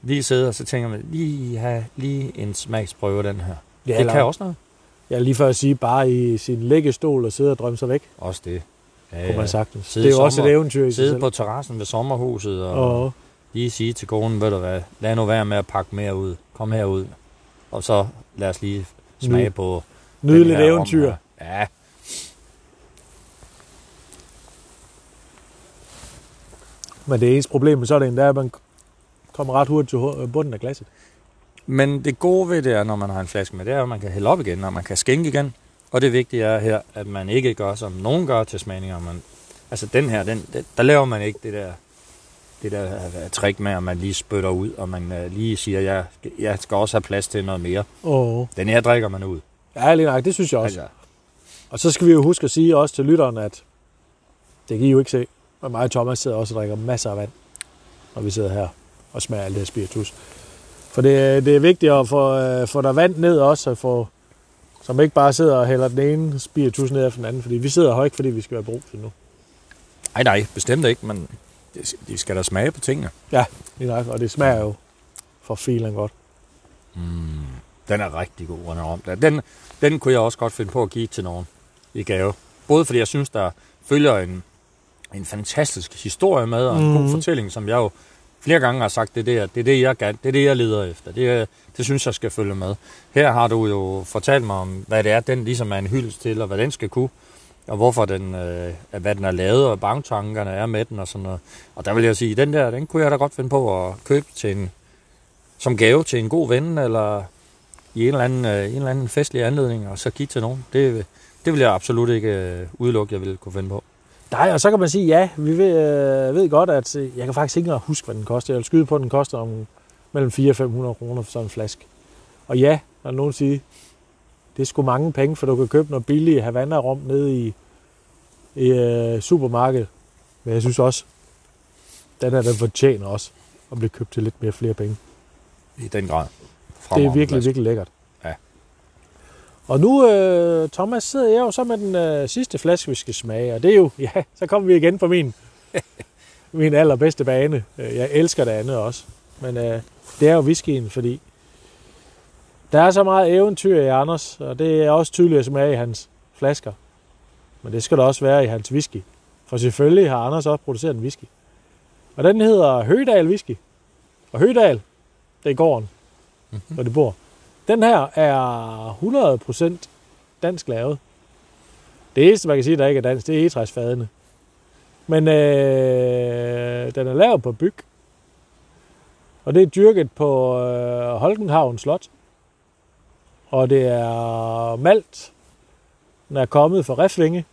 lige sidder og så tænker man, lige have lige en smagsprøve af den her. Ja, det eller, kan også noget. ja, lige før at sige, bare i sin læggestol og sidde og drømme sig væk, Også det. Ja, kunne man sagtens. Sidde det er jo også et sommer- eventyr i sig Sidde på terrassen ved sommerhuset og, Og, lige sige til konen, ved du hvad, lad nu være med at pakke mere ud. Kom herud. Og så lad os lige smage Nyd- på nyde den lidt her rom eventyr. Ja, Men det eneste problem med sådan en, det er, at man kommer ret hurtigt til hu- bunden af glasset. men det gode ved det er, når man har en flaske med, det er, at man kan hælde op igen, og man kan skænke igen. Og det vigtige er her, at man ikke gør, som nogen gør til smagninger. Man, altså den her, den, den, der laver man ikke det der, det der øh, trick med, at man lige spytter ud, og man øh, lige siger, jeg, jeg skal også have plads til noget mere. Og, Den her drikker man ud. ja, lige nok, det synes jeg også. Altså, Og så skal vi jo huske at sige også til lytteren, at det kan I jo ikke se, men mig og Thomas sidder også og drikker masser af vand, når vi sidder her og smager alt det her spiritus. For det, det er vigtigt at få, øh, få der vand ned også, og få, som ikke bare sidder og hælder den ene spiritus ned efter den anden, fordi vi sidder her ikke, fordi vi skal være brug til nu. nej, nej, bestemt ikke, men det- de skal da smage på tingene. Lige nok, og det smager jo for filen godt. Mm, den er rigtig god, den om. Den, den kunne jeg også godt finde på at give til nogen i gave. Både fordi jeg synes, der følger en, en fantastisk historie med, og en mm. God fortælling, som jeg jo flere gange har sagt, det er det, jeg- det, er det, jeg, gerne- det, er det, jeg leder efter. Det, det synes jeg skal følge med. Her har du jo fortalt mig om, hvad det er, den ligesom er en hyldest til, og hvad den skal kunne, og hvorfor den, øh, hvad den er lavet, og bagtankerne er med den og sådan noget. Og der vil jeg sige, den der, den kunne jeg da godt finde på at købe til en, som gave til en god ven, eller i en eller anden, øh, en eller anden festlig anledning, og så give til nogen. Det, det vil jeg absolut ikke øh, udelukke, jeg vil kunne finde på. Nej, og så kan man sige, ja, vi ved, øh, ved godt, at øh, jeg kan faktisk ikke engang huske, hvad den koster. Jeg vil skyde på, at den koster om mellem 400 og 500 kroner for sådan en flaske. Og ja, når nogen siger, det er sgu mange penge, for du kan købe noget billig Havana-rom nede i, i øh, supermarkedet. Men jeg synes også, den her, den fortjener også at blive købt til lidt mere flere penge. I den grad. Det er virkelig, virkelig lækkert. Og nu, øh, Thomas, sidder jeg jo så med den øh, sidste flaske, vi skal smage. Og det er jo, ja, så kommer vi igen på min, min allerbedste bane. Øh, Jeg elsker det andet også. Men øh, det er jo whiskyen, fordi der er så meget eventyr i Anders, og det er også tydeligt at smage i hans flasker. Men det skal der også være i hans whisky. For selvfølgelig har Anders også produceret en whisky. Og den hedder Høgdal Whisky. Og Høgdal, det er gården, Mhm. hvor de bor. Den her er 100% dansk lavet. Det eneste, man kan sige, der ikke er dansk, det er egetræsfadene. Men øh, den er lavet på byg. Og det er dyrket på øh, Holkenhavn Slot. Og det er malt. Den er kommet fra Refvinge.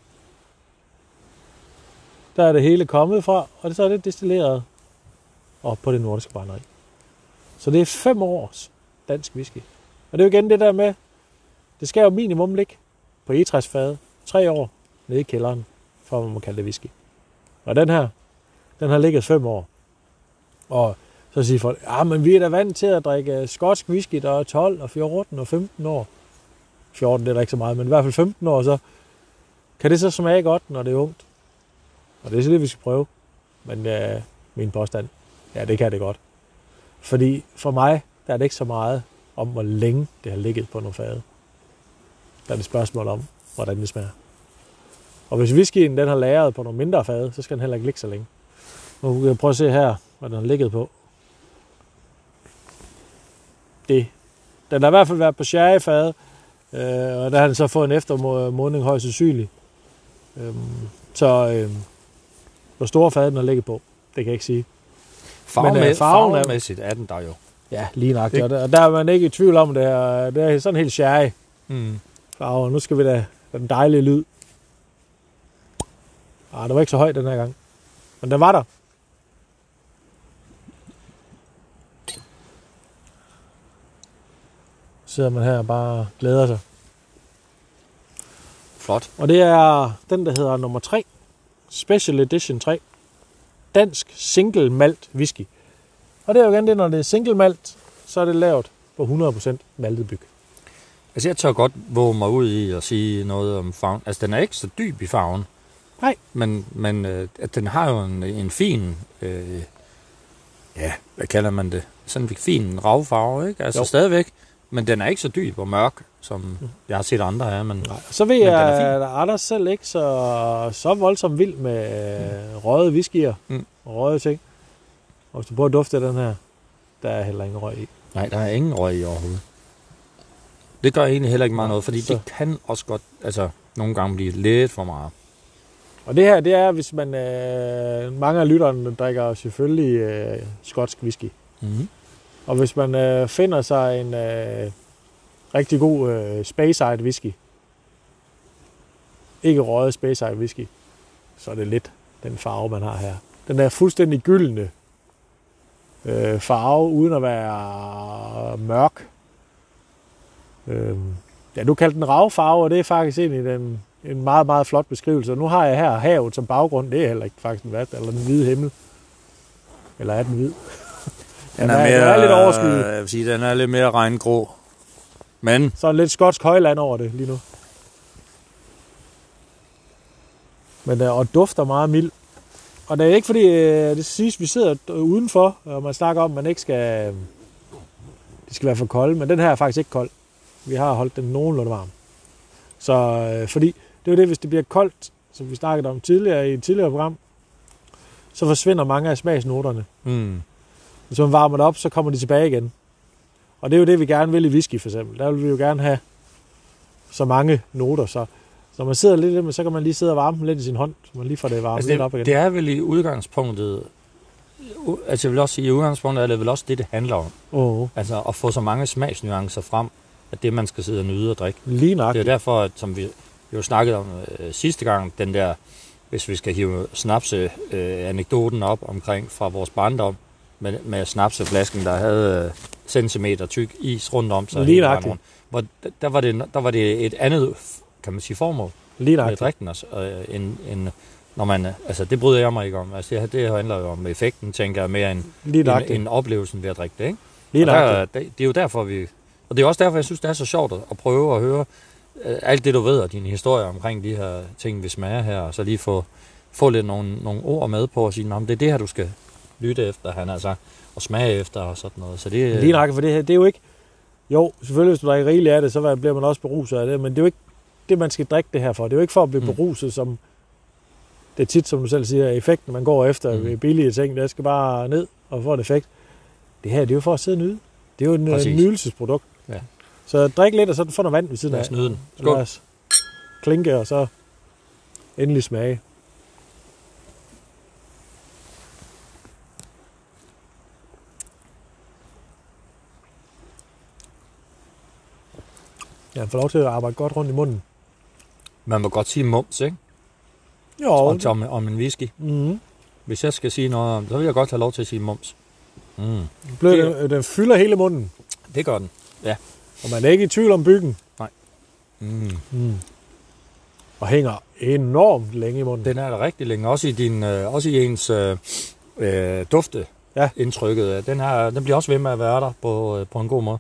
Der er det hele kommet fra, og så er det destilleret op på det nordiske brænderi. Så det er fem års dansk whisky. Og det er jo igen det der med, det skal jo minimum ligge på egetræsfade tre år nede i kælderen, for at man må kalde det whisky. Og den her, den har ligget fem år. Og så siger folk, ja, men vi er da vant til at drikke øh, skotsk whisky, der er 12 og 14 og 15 år. 14 det er der ikke så meget, men i hvert fald 15 år, så kan det så smage godt, når det er ungt. Og det er så det, vi skal prøve. Men øh, min påstand, ja, det kan det godt. Fordi for mig, der er det ikke så meget om, hvor længe det har ligget på nogle fade. Der er det et spørgsmål om, hvordan det smager. Og hvis whiskyen den har lagret på nogle mindre fade, så skal den heller ikke ligge så længe. Nu kan jeg prøve at se her, hvad den har ligget på. Det. Den har i hvert fald været på sherryfade, øh, og der har den så fået en eftermodning højst sandsynligt. Øhm, så øh, hvor store fade den har ligget på, det kan jeg ikke sige. Farve, Men, øh, farven farvemæssigt er den der jo. Ja, lige nok. Og der, og der er man ikke i tvivl om, det er, det er sådan helt sherry Mm. farver. Nu skal vi da den dejlige lyd. Ah, det var ikke så højt den her gang. Men den var der. Sidder man her og bare glæder sig. Flot. Og det er den, der hedder nummer 3. Special Edition 3. Dansk Single Malt Whisky. Og det er jo igen det, når det er single malt, så er det lavet på 100% maltet byg. Altså, jeg tør godt våge mig ud i at sige noget om farven. Altså, den er ikke så dyb i farven. Nej. Men, men øh, at den har jo en, en fin, øh, ja, hvad kalder man det? Sådan en fin ravfarve, ikke? Altså Jo. stadigvæk. Men den er ikke så dyb og mørk, som jeg har set andre her. Men Nej. Så ved Men jeg, er at Anders selv ikke så, så voldsomt vild med mm. røde whiskyer Mm. og røde ting. Og hvis du prøver at dufte den her, der er heller ingen røg i. nej, der er ingen røg i overhovedet. Det gør egentlig heller ikke meget noget, fordi Så- det kan også godt, altså nogle gange blive lidt for meget. Og det her, det er, hvis man... Øh, mange af lytterne drikker selvfølgelig øh, skotsk whisky. Mm-hmm. Og hvis man øh, finder sig en øh, rigtig god øh, Speyside whisky, ikke røget Speyside whisky, så er det lidt den farve, man har her. Den er fuldstændig gyldne øh, farve, uden at være mørk. Øh, ja, du kaldte den ravfarve, og det er faktisk egentlig den, en meget, meget flot beskrivelse. Og nu har jeg her havet som baggrund. Det er heller ikke faktisk en vat, eller den hvide himmel. Eller er den hvid? Den er- den er lidt overskyet. Jeg vil sige, den er lidt mere regngrå. Men Så er lidt skotsk højland over det lige nu. Men der, og dufter meget mild. Og det er ikke fordi, øh, det siges, vi sidder udenfor, og man snakker om, at man ikke skal, det skal være for kold, men den her er faktisk ikke kold. Vi har holdt den nogenlunde varm. Så øh, fordi, det er jo det, hvis det bliver koldt, som vi snakkede om tidligere i et tidligere program, så forsvinder mange af smagsnoterne. mm, Hvis man varmer det op, så kommer de tilbage igen. Og det er jo det, vi gerne vil i whisky for eksempel. Der vil vi jo gerne have så mange noter, så når man sidder lidt, med, så kan man lige sidde og varme dem lidt i sin hånd, så man lige får det varmet altså lidt op igen. det er vel i udgangspunktet, altså jeg vil også sige, i udgangspunktet er det vel også det, det handler om. oh, Altså at få så mange smagsnuancer frem, at det man skal sidde og nyde og drikke. lige nok. Det er derfor, at, som vi jo snakkede om øh, sidste gang, den der, hvis vi skal hive snapse øh, anekdoten op omkring fra vores barndom, med, med snapseflasken, der havde øh, centimeter tyk is rundt om sig. Lige nøjagtigt. Hvor, der, var det, der var det et andet, kan man sige, formål Lige med nok. drikken, altså, øh, end, end når man, altså det bryder jeg mig ikke om. Altså det, det handler jo om effekten, tænker jeg, mere end, Lige nok. end, end oplevelsen ved at drikke det, ikke? Lige og der, det, det er jo derfor, vi... Og det er også derfor, jeg synes, det er så sjovt at- prøve at høre øh, alt det, du ved, og dine historier omkring de her ting, vi smager her, og så lige få, få lidt nogle, nogle ord med på og sige, "Nå, men det er det her, du skal lytte efter, han sagt, og smage efter og sådan noget. Så det, Lige nok, for det her, det er jo ikke... Jo, selvfølgelig, hvis du drikker rigeligt af det, så bliver man også beruset af det, men det er jo ikke det, man skal drikke det her for. Det er jo ikke for at blive Mm. beruset, som det er tit, som du selv siger, effekten, man går efter Mm. billige ting, det skal bare ned og få et effekt. Det her, det er jo for at sidde og nyde. Det er jo en Præcis. Nydelsesprodukt. Ja. Så drik lidt, og så få noget vand ved siden Lad af. os nyde den. Lad Skål. os klinke, og så endelig smage. Ja, får lov til at arbejde godt rundt i munden. Man må godt sige mums, ikke? Jo, Og om, om en whisky. mm, Hvis jeg skal sige noget om, så vil jeg godt have lov til at sige mums. Mm. blød, Det- den, den fylder hele munden, Det gør den. og man er ikke i tvivl om byggen. Mm. Mm. Og hænger enormt længe i munden. Den er der rigtig længe. Også i, din, øh, også i ens øh, øh, dufte Ja. indtrykket. Den, her, den bliver også ved med at være der på, øh, på en god måde.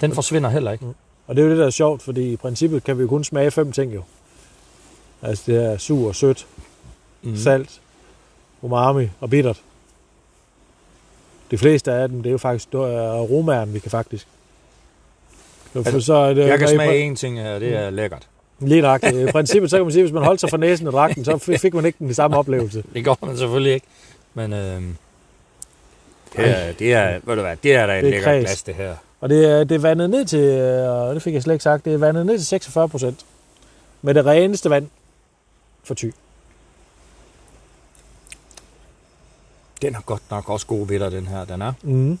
Den forsvinder heller ikke. Og det er jo det, der er sjovt, fordi i princippet kan vi jo kun smage fem ting jo. Altså det er sur, sødt, Mm. mm. salt, umami og bittert. De fleste af dem, det er jo faktisk aromaen, vi kan faktisk For så er det, Jeg kan smage én ting her, det er lækkert. Lige nok. I princippet, så kan man sige, at hvis man holdt sig for næsen og drak den, så fik man ikke den samme oplevelse. Det gør man selvfølgelig ikke. Men øh, det, er, det, er, ved du hvad, det er da et er lækkert glas, det her. Og det er, det er vandet ned til, øh, og det fik jeg slet ikke sagt, det er vandet ned til 46 procent. Med det reneste vand for ty. Den har godt nok også gode vitter, den her. Den er. Mm.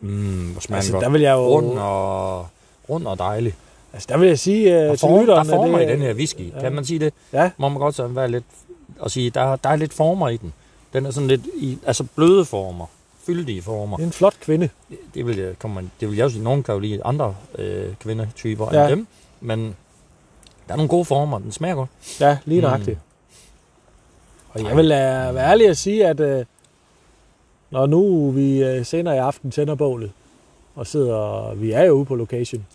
Mm, hvor smager Altså, godt. der vil jeg jo... Rund og, rund og dejlig. Altså, der vil jeg sige Der, uh, til form, der lytterne... er former det, i den her whisky. ja. Kan man sige det? Ja, Må man godt så være lidt... Og sige, der, der er lidt former i den. Den er sådan lidt i, altså bløde former. Fyldige former. det er en flot kvinde. Det vil jeg, kommer, det vil jeg jo sige, nogen kan jo lide andre øh, kvindetyper Ja. end dem. Men der er nogle gode former. Den smager godt. Ja, lige Mm. nøjagtigt. Og jeg vil uh, være ærlig at sige, at uh, når nu vi uh, senere i aften tænder bålet, og sidder, vi er jo ude på location,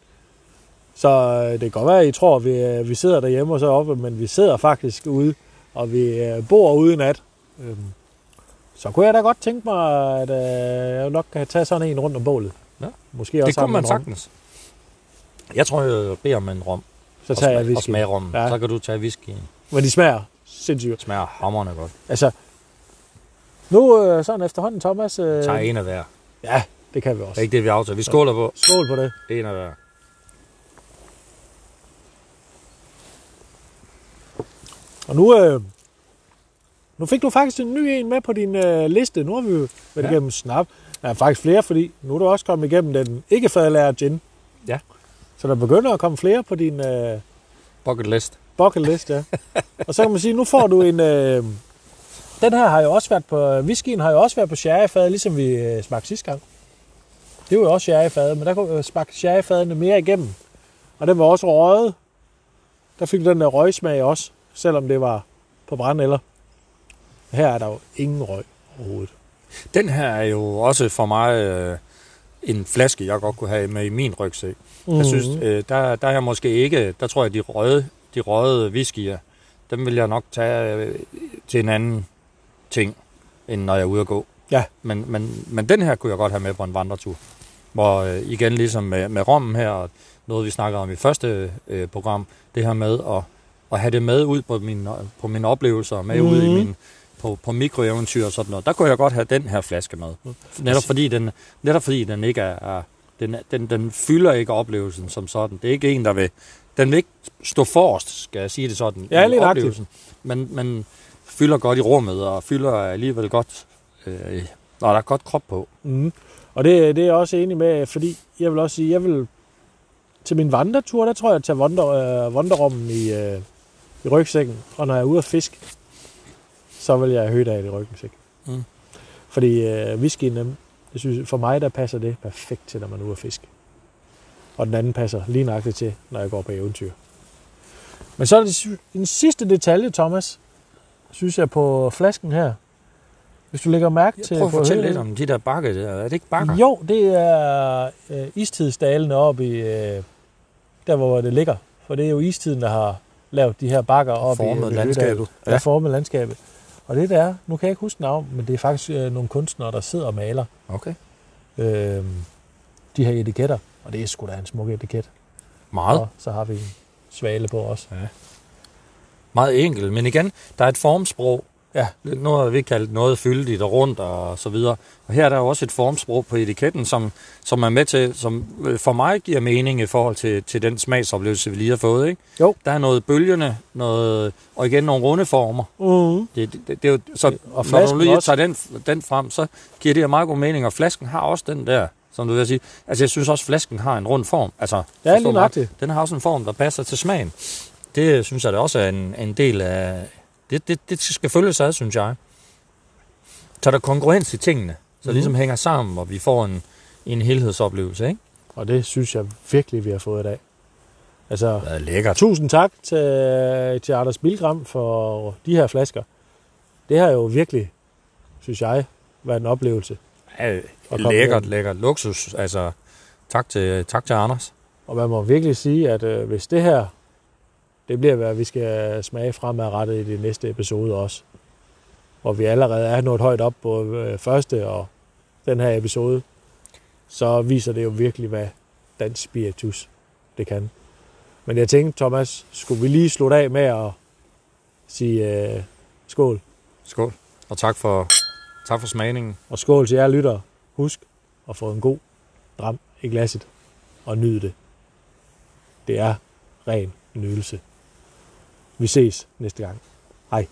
så uh, det kan godt være, at I tror, at vi, uh, vi sidder derhjemme og så oppe, men vi sidder faktisk ude, og vi uh, bor ude nat. Um, så kunne jeg da godt tænke mig, at uh, jeg nok kan tage sådan en rundt om bålet. Ja. Måske også Det kunne man sagtens. Jeg tror, jeg beder om en rom. Så og tager jeg Og whisky. smage rommen. Ja. Så kan du tage whiskyen. Men de smager sindssygt. Smager hammerne godt. Altså, nu øh, sådan efterhånden, Thomas. Øh, Tag en af hver. Ja, det kan vi Det er også. ikke det, vi aftaler. Vi skåler på Skål på det. en af hver. Og nu, øh, nu fik du faktisk en ny en med på din øh, liste. Nu har vi jo været. Ja. igennem snap. Der er faktisk flere, fordi nu er du også kommet igennem den ikke fadlærer gin. Ja. Så der begynder at komme flere på din øh, Bucket list. bucket list, ja. og så kan man sige, nu får du en... Øh, den her har jo også været på... Whiskyen har jo også været på sherryfad, ligesom vi øh, smagte sidste gang. Det var jo også sherryfad, men der kunne øh, smagte sherryfadene mere igennem. Og den var også røget. Der fik du den der røgsmag også, selvom det var på brændeller. Her er der jo ingen røg overhovedet. Den her er jo også for mig øh, en flaske, jeg godt kunne have med i min rygsæk. Mm. Jeg synes, øh, der, der er jeg måske ikke, der tror jeg, de røde, de røde whiskyer, dem vil jeg nok tage øh, til en anden ting, end når jeg er ude at gå. Ja. Men, men, men den her kunne jeg godt have med på en vandretur. Hvor øh, igen ligesom med, med rommen her, og noget vi snakkede om i første øh, program, det her med at, at have det med ud på mine, på mine oplevelser, med mm. ud i Mhm. min, på, på mikroeventyr og sådan noget. Der kunne jeg godt have den her flaske med. Netop fordi den, netop fordi den ikke er, er den, den, den fylder ikke oplevelsen som sådan. Det er ikke en, der vil, den vil ikke stå forrest, skal jeg sige det sådan, Ja, lige oplevelsen. Men, men fylder godt i rummet, og fylder alligevel godt, øh, når der er godt krop på. Mm. Og det, det er jeg også enig med, fordi jeg vil også sige, jeg vil til min vandretur, der tror jeg, at tage wander, øh, i, øh, i rygsækken. Og når jeg er ude at fiske, så vil jeg have af i rygsæk. Mm. Fordi øh, whiskyen, jeg synes, for mig der passer det perfekt til, når man er ude at fiske. Og den anden passer lige nøjagtigt til, når jeg går på eventyr. Men så er det en sidste detalje, Thomas, synes jeg på flasken her. Hvis du lægger mærke til... Prøv at fortælle lidt om de der bakke der. Er det ikke bakker? jo, det er øh, istidsdalene oppe i, øh, der hvor det ligger. For det er jo istiden, der har lavet de her bakker op i Formet ved landskabet. Ja, formet landskabet. Og det der, nu kan jeg ikke huske navn, men det er faktisk øh, nogle kunstnere, der sidder og maler Okay. øh, de her etiketter. Og det er sgu da en smuk etiket. Meget. Og så har vi en svale på også. Meget enkelt. Men igen, der er et formsprog. Ja. Nu har vi kaldt noget fyldigt og rundt og så videre. Og her er der jo også et formsprog på etiketten, som, som er med til, som øh, for mig giver mening i forhold til, til den smagsoplevelse, vi lige har fået. Ikke? Jo. Der er noget bølgende, noget, og igen nogle runde former. Uh-huh. Det, det, det, det er jo, så Og når du lige tager den, den frem, så giver det jo meget god mening. Og flasken har også den der, som du vil sige. Altså jeg synes også, flasken har en rund form. Altså, Ja, lige nøjagtigt. Den har også en form, der passer til smagen. Det synes jeg da også er en, en del af... Det, det, det skal følges ad, synes jeg. Så der er kongruens i tingene, så det ligesom hænger sammen, og vi får en, en helhedsoplevelse, ikke? Og det synes jeg virkelig, vi har fået i dag. Altså, Det er lækkert. Tusind tak til, til Anders Bilgram for de her flasker. Det har jo virkelig, synes jeg, været en oplevelse. Ja, lækkert, lækkert. Luksus, altså... Tak til, tak til Anders. Og man må virkelig sige, at øh, hvis det her, det bliver, hvad vi skal smage fremadrettet i de næste episode også, hvor vi allerede er nået højt op på øh, første og den her episode, så viser det jo virkelig, hvad dansk spiritus, det kan. Men jeg tænkte, Thomas, skulle vi lige slutte af med at sige øh, skål? Skål. Og tak for, tak for smagningen. Og skål til jer lyttere. Husk at få en god dram i glasset og nyde det. Det er ren nydelse. Vi ses næste gang. Hej.